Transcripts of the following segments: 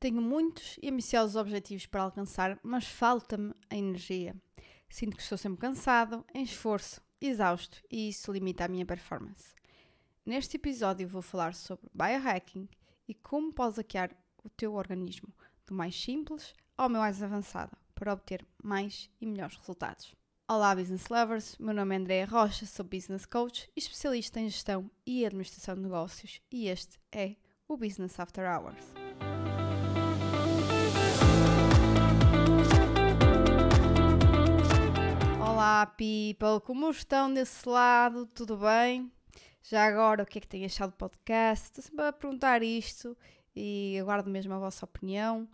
Tenho muitos e ambiciosos objetivos para alcançar, mas falta-me a energia. Sinto que estou sempre cansado, em esforço, exausto e isso limita a minha performance. Neste episódio vou falar sobre biohacking e como podes hackear o teu organismo, do mais simples ao mais avançado, para obter mais e melhores resultados. Olá, business lovers! Meu nome é Andréa Rocha, sou business coach e especialista em gestão e administração de negócios, e este é o Business After Hours. Olá, people! Como estão desse lado? Tudo bem? Já agora, o que é que têm achado do podcast? Estou sempre a perguntar isto e aguardo mesmo a vossa opinião.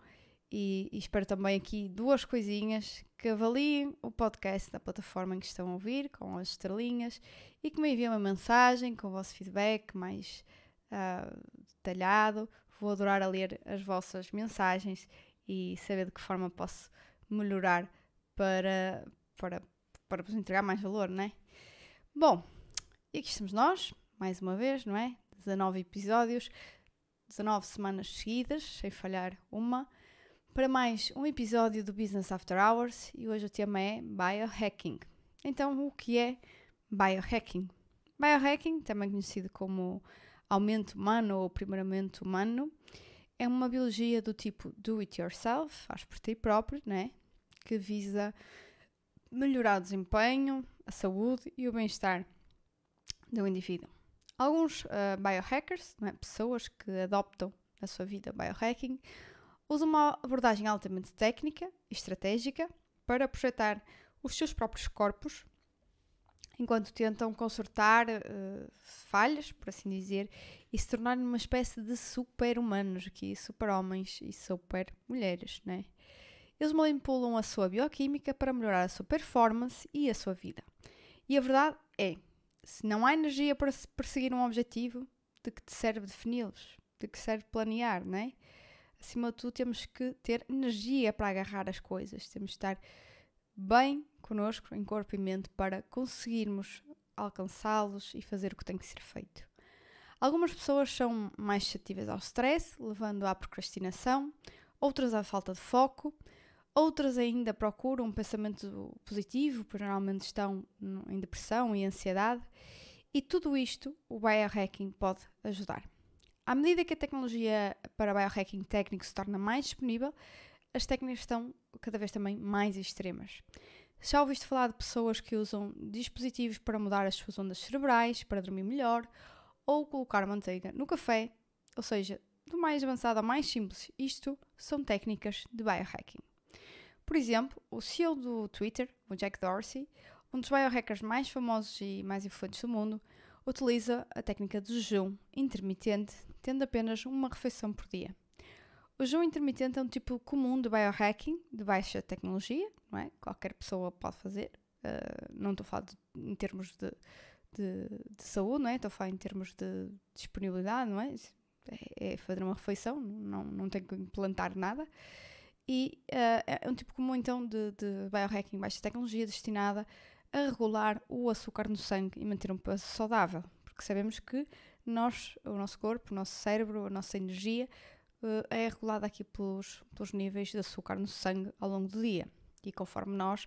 E, e, espero também aqui duas coisinhas que avaliem o podcast na plataforma em que estão a ouvir, com as estrelinhas, e que me enviem uma mensagem com o vosso feedback mais uh, detalhado. Vou adorar a ler as vossas mensagens e saber de que forma posso melhorar para, para, para vos entregar mais valor, não é? Bom, e aqui estamos nós, mais uma vez, não é? 19 episódios, 19 semanas seguidas, sem falhar uma, para mais um episódio do Business After Hours e hoje o tema é Biohacking. Então, o que é Biohacking? Biohacking, também conhecido como aumento humano ou aprimoramento humano, é uma biologia do tipo do it yourself, faz por ti próprio, né? que visa melhorar o desempenho, a saúde e o bem-estar do indivíduo. Alguns uh, biohackers, é? pessoas que adoptam na sua vida biohacking, usam uma abordagem altamente técnica e estratégica para projetar os seus próprios corpos enquanto tentam consertar uh, falhas, por assim dizer, e se tornarem uma espécie de super-humanos, aqui super-homens e super-mulheres, né? Eles manipulam a sua bioquímica para melhorar a sua performance e a sua vida. E a verdade é, se não há energia para perseguir um objetivo, de que te serve defini-los? De que serve planear, não é? Acima de tudo, temos que ter energia para agarrar as coisas, temos que estar bem connosco, em corpo e mente, para conseguirmos alcançá-los e fazer o que tem que ser feito. Algumas pessoas são mais suscetíveis ao stress, levando à procrastinação, outras à falta de foco, outras ainda procuram um pensamento positivo, porque geralmente estão em depressão e ansiedade, e tudo isto o biohacking pode ajudar. À medida que a tecnologia para biohacking técnico se torna mais disponível, as técnicas estão cada vez também mais extremas. Já ouviste falar de pessoas que usam dispositivos para mudar as suas ondas cerebrais, para dormir melhor, ou colocar manteiga no café, ou seja, do mais avançado ao mais simples, isto são técnicas de biohacking. Por exemplo, o CEO do Twitter, o Jack Dorsey, um dos biohackers mais famosos e mais influentes do mundo, utiliza a técnica de jejum intermitente, tendo apenas uma refeição por dia. O jejum intermitente é um tipo comum de biohacking, de baixa tecnologia, não é? Qualquer pessoa pode fazer. Uh, não estou a falar de, em termos de, de, de, saúde, não é? Estou a falar em termos de disponibilidade, não é? É, é fazer uma refeição, não, não tem que implantar nada. E uh, é um tipo comum então de, de biohacking baixa tecnologia destinada a regular o açúcar no sangue e manter um peso saudável, porque sabemos que nós, o nosso corpo, o nosso cérebro, a nossa energia uh, é regulada aqui pelos, pelos níveis de açúcar no sangue ao longo do dia. E conforme nós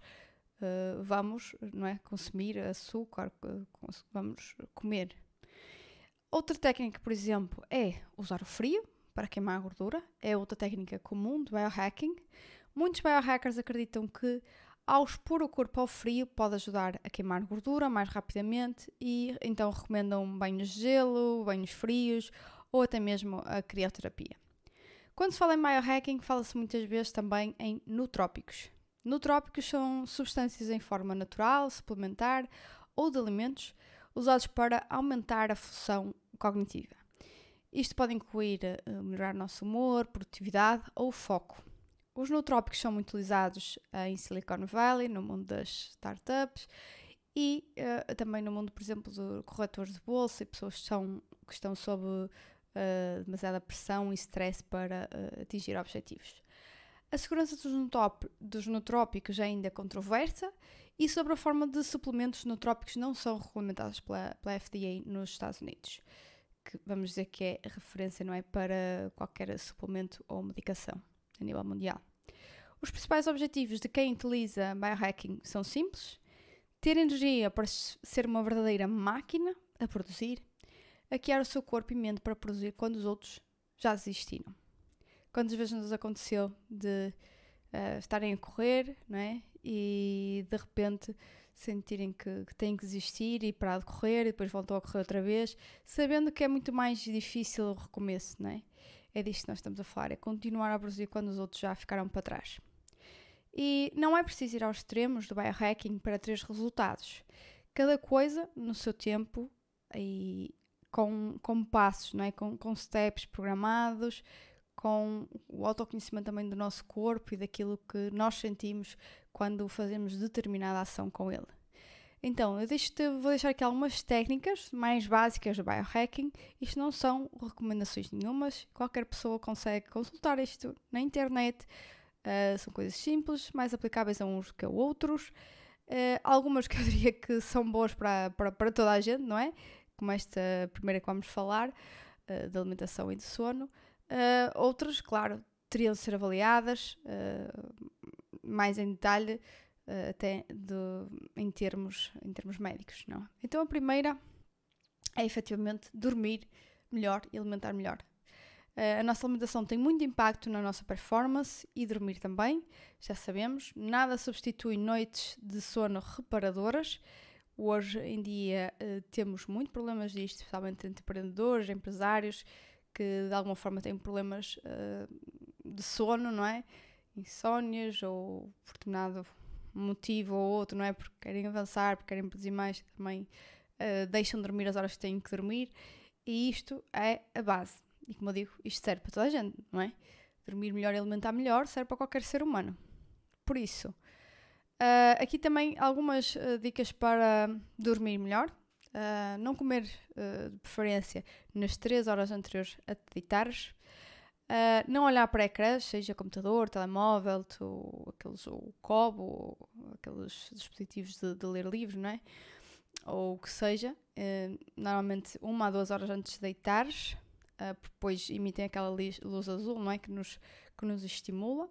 uh, vamos não é, consumir açúcar, vamos comer. Outra técnica, por exemplo, é usar o frio para queimar a gordura. É outra técnica comum de biohacking. Muitos biohackers acreditam que ao expor o corpo ao frio pode ajudar a queimar gordura mais rapidamente e então recomendam banhos de gelo, banhos frios ou até mesmo a crioterapia. Quando se fala em biohacking, fala-se muitas vezes também em nutrópicos. Nutrópicos são substâncias em forma natural, suplementar ou de alimentos usados para aumentar a função cognitiva. Isto pode incluir uh, melhorar nosso humor, produtividade ou foco. Os nootrópicos são muito utilizados uh, em Silicon Valley, no mundo das startups e uh, também no mundo, por exemplo, de corretores de bolsa e pessoas que, são, que estão sob uh, demasiada pressão e stress para atingir objetivos. A segurança dos, dos nootrópicos é ainda controversa e sobre a forma de suplementos nootrópicos não são regulamentados pela, pela FDA nos Estados Unidos. Que vamos dizer que é referência, não é? Para qualquer suplemento ou medicação a nível mundial. Os principais objetivos de quem utiliza biohacking são simples: ter energia para ser uma verdadeira máquina a produzir, a criar o seu corpo e mente para produzir quando os outros já desistiram. Quantas vezes nos aconteceu de uh, estarem a correr, não é? E de repente sentirem que, que, têm que desistir e parar de correr e depois voltam a correr outra vez, sabendo que é muito mais difícil o recomeço, não é? É disto que nós estamos a falar, é continuar a produzir quando os outros já ficaram para trás. E não é preciso ir aos extremos do biohacking para ter resultados. Cada coisa no seu tempo e com, com passos, não é? com, com steps programados, com o autoconhecimento também do nosso corpo e daquilo que nós sentimos quando fazemos determinada ação com ele. Então, eu deixo vou deixar aqui algumas técnicas mais básicas do biohacking. Isto não são recomendações nenhumas, qualquer pessoa consegue consultar isto na internet. Uh, são coisas simples, mais aplicáveis a uns que a outros. Uh, algumas que eu diria que são boas para, para, para toda a gente, não é? Como esta primeira que vamos falar, uh, de alimentação e de sono. outras, claro, teriam de ser avaliadas mais em detalhe, até de, em, termos, em termos médicos, não? Então a primeira é efetivamente dormir melhor e alimentar melhor. Uh, a nossa alimentação tem muito impacto na nossa performance e dormir também, já sabemos. Nada substitui noites de sono reparadoras. Hoje em dia uh, temos muitos problemas disto, especialmente entre empreendedores, empresários que de alguma forma têm problemas uh, de sono, não é? Insónias ou por determinado motivo ou outro, não é? Porque querem avançar, porque querem produzir mais, também deixam de dormir as horas que têm que dormir. E isto é a base e como eu digo, isto serve para toda a gente, não é? Dormir melhor e alimentar melhor serve para qualquer ser humano. Por isso, uh, aqui também algumas uh, dicas para dormir melhor. Uh, não comer, de preferência, nas 3 horas anteriores a te deitares. Não olhar para ecrãs, seja computador, telemóvel, tu, aqueles, o cobo, aqueles dispositivos de, de ler livros, não é? Ou o que seja. normalmente uma a duas horas antes de deitares uh, depois emitem aquela luz azul, não é? Que nos, que nos estimula.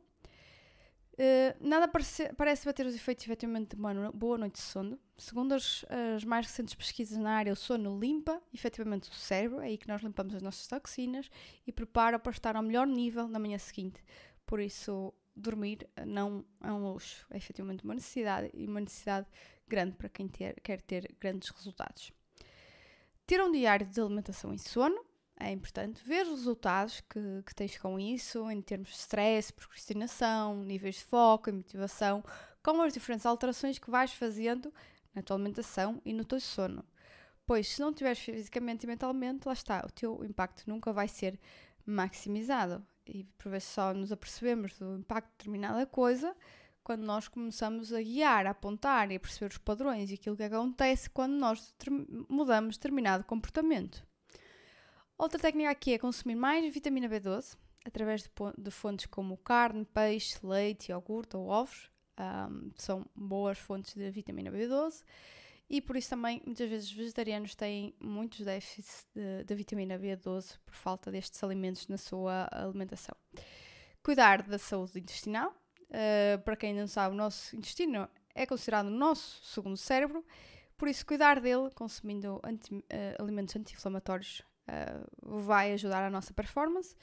Uh, nada parece, parece bater os efeitos efetivamente de uma boa noite de sono. Segundo as, as, mais recentes pesquisas na área, o sono limpa efetivamente o cérebro, é aí que nós limpamos as nossas toxinas e prepara para estar ao melhor nível na manhã seguinte. Por isso, dormir não é um luxo, é efetivamente uma necessidade e uma necessidade grande para quem ter, quer ter grandes resultados. Ter um diário de alimentação e sono é importante ver os resultados que, que tens com isso, em termos de stress, procrastinação, níveis de foco e motivação, com as diferentes alterações que vais fazendo na tua alimentação e no teu sono. Pois, se não estiveres fisicamente e mentalmente, lá está, o teu impacto nunca vai ser maximizado. E por vezes só nos apercebemos do impacto de determinada coisa quando nós começamos a guiar, a apontar e a perceber os padrões e aquilo que acontece quando nós mudamos determinado comportamento. Outra técnica aqui é consumir mais vitamina B12 através de, fontes como carne, peixe, leite, iogurte ou ovos. Um, são boas fontes de vitamina B12 e por isso também muitas vezes vegetarianos têm muitos déficits de, de vitamina B12 por falta destes alimentos na sua alimentação. Cuidar da saúde intestinal. Uh, para quem não sabe, o nosso intestino é considerado o nosso segundo cérebro, por isso cuidar dele consumindo anti, uh, alimentos anti-inflamatórios uh, vai ajudar a nossa performance.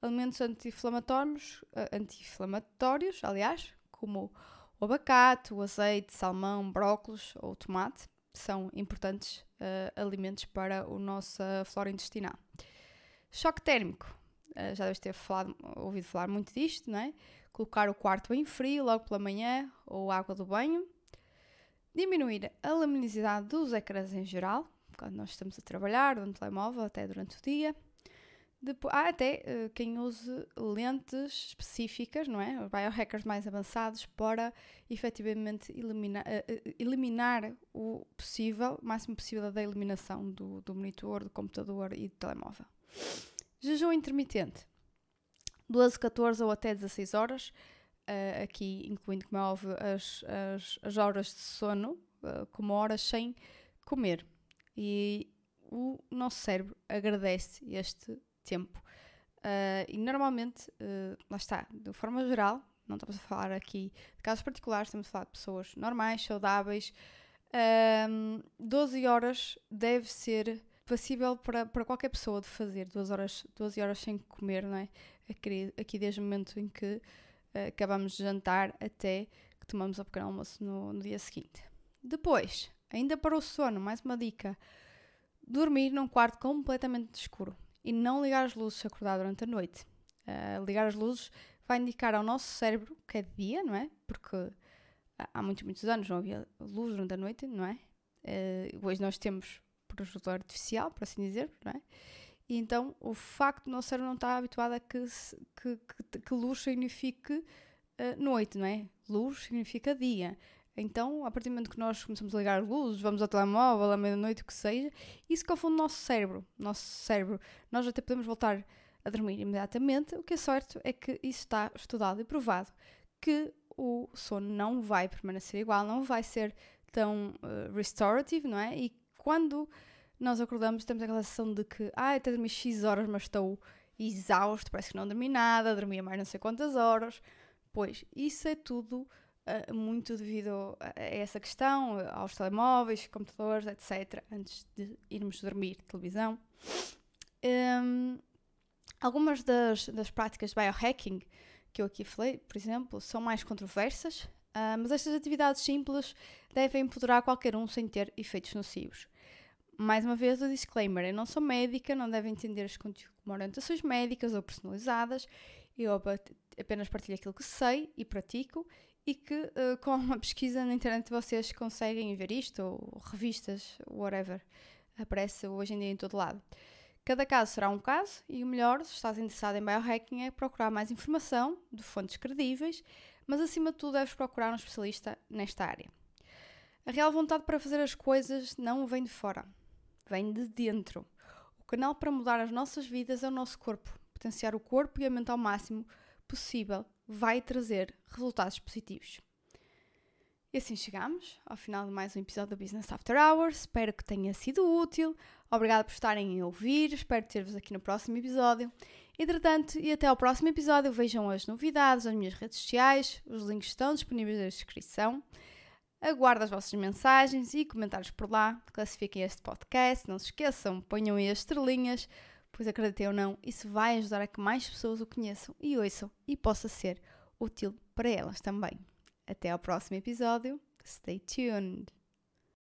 Alimentos anti-inflamatórios, uh, anti-inflamatórios, aliás, como o abacate, o azeite, salmão, brócolis ou tomate, são importantes uh, alimentos para a nossa flora intestinal. Choque térmico, uh, já deves ter falado, ouvido falar muito disto, não é? Colocar o quarto em frio logo pela manhã ou água do banho. Diminuir a luminosidade dos ecrãs em geral, quando nós estamos a trabalhar, no telemóvel, até durante o dia. Depois, há até uh, quem use lentes específicas, não é? Os biohackers mais avançados para efetivamente eliminar, uh, eliminar o possível, o máximo possível da eliminação do, do monitor, do computador e do telemóvel. Jejum intermitente. 12, 14 ou até 16 horas, uh, aqui incluindo, como é óbvio, as, as, as horas de sono, como horas sem comer. E o nosso cérebro agradece este tempo. Uh, e normalmente, uh, lá está, de forma geral, não estamos a falar aqui de casos particulares, estamos a falar de pessoas normais, saudáveis. Um, 12 horas deve ser passível para, para qualquer pessoa de fazer 12 horas, 12 horas sem comer, não é? Aqui, aqui desde o momento em que uh, acabamos de jantar até que tomamos o pequeno almoço no, no dia seguinte. Depois, ainda para o sono, mais uma dica: dormir num quarto completamente escuro e não ligar as luzes se acordar durante a noite. Uh, ligar as luzes vai indicar ao nosso cérebro que é dia, não é? Porque há muitos, muitos anos não havia luz durante a noite, não é? Uh, hoje nós temos projetor artificial, por assim dizer, não é? E então o facto do nosso cérebro não estar habituado a que, que, que, que luz signifique uh, noite, não é? Luz significa dia. Então, a partir do momento que nós começamos a ligar luzes, vamos ao telemóvel à meia-noite, o que seja, isso confunde o nosso cérebro. Nosso cérebro, nós até podemos voltar a dormir imediatamente. O que é certo é que isso está estudado e provado que o sono não vai permanecer igual, não vai ser tão uh, restorative, não é? E quando nós acordamos, temos aquela sensação de que, ah, até dormi X horas, mas estou exausto, parece que não dormi nada, dormia mais não sei quantas horas. Pois, isso é tudo muito devido a essa questão, aos telemóveis, computadores, etc., antes de irmos dormir, televisão. Um, algumas das, das práticas de biohacking que eu aqui falei, por exemplo, são mais controversas, uh, mas estas atividades simples devem empoderar qualquer um sem ter efeitos nocivos. Mais uma vez, o disclaimer: eu não sou médica, não devem entender as conteúdos como orientações médicas ou personalizadas. Eu apenas partilho aquilo que sei e pratico e que uh, com uma pesquisa na internet vocês conseguem ver isto, ou revistas, whatever, aparece hoje em dia em todo lado. Cada caso será um caso e o melhor, se estás interessado em biohacking, é procurar mais informação de fontes credíveis, mas acima de tudo deves procurar um especialista nesta área. A real vontade para fazer as coisas não vem de fora, vem de dentro. O canal para mudar as nossas vidas é o nosso corpo. Potenciar o corpo e a mente ao máximo possível vai trazer resultados positivos. E assim chegamos ao final de mais um episódio do Business After Hours. Espero que tenha sido útil. Obrigada por estarem a ouvir. Espero ter-vos aqui no próximo episódio. Entretanto, e até ao próximo episódio, vejam as novidades nas minhas redes sociais. Os links estão disponíveis na descrição. Aguardo as vossas mensagens e comentários por lá. Classifiquem este podcast. Não se esqueçam, ponham aí as estrelinhas pois acreditei ou não, isso vai ajudar a que mais pessoas o conheçam e ouçam e possa ser útil para elas também. Até ao próximo episódio. Stay tuned!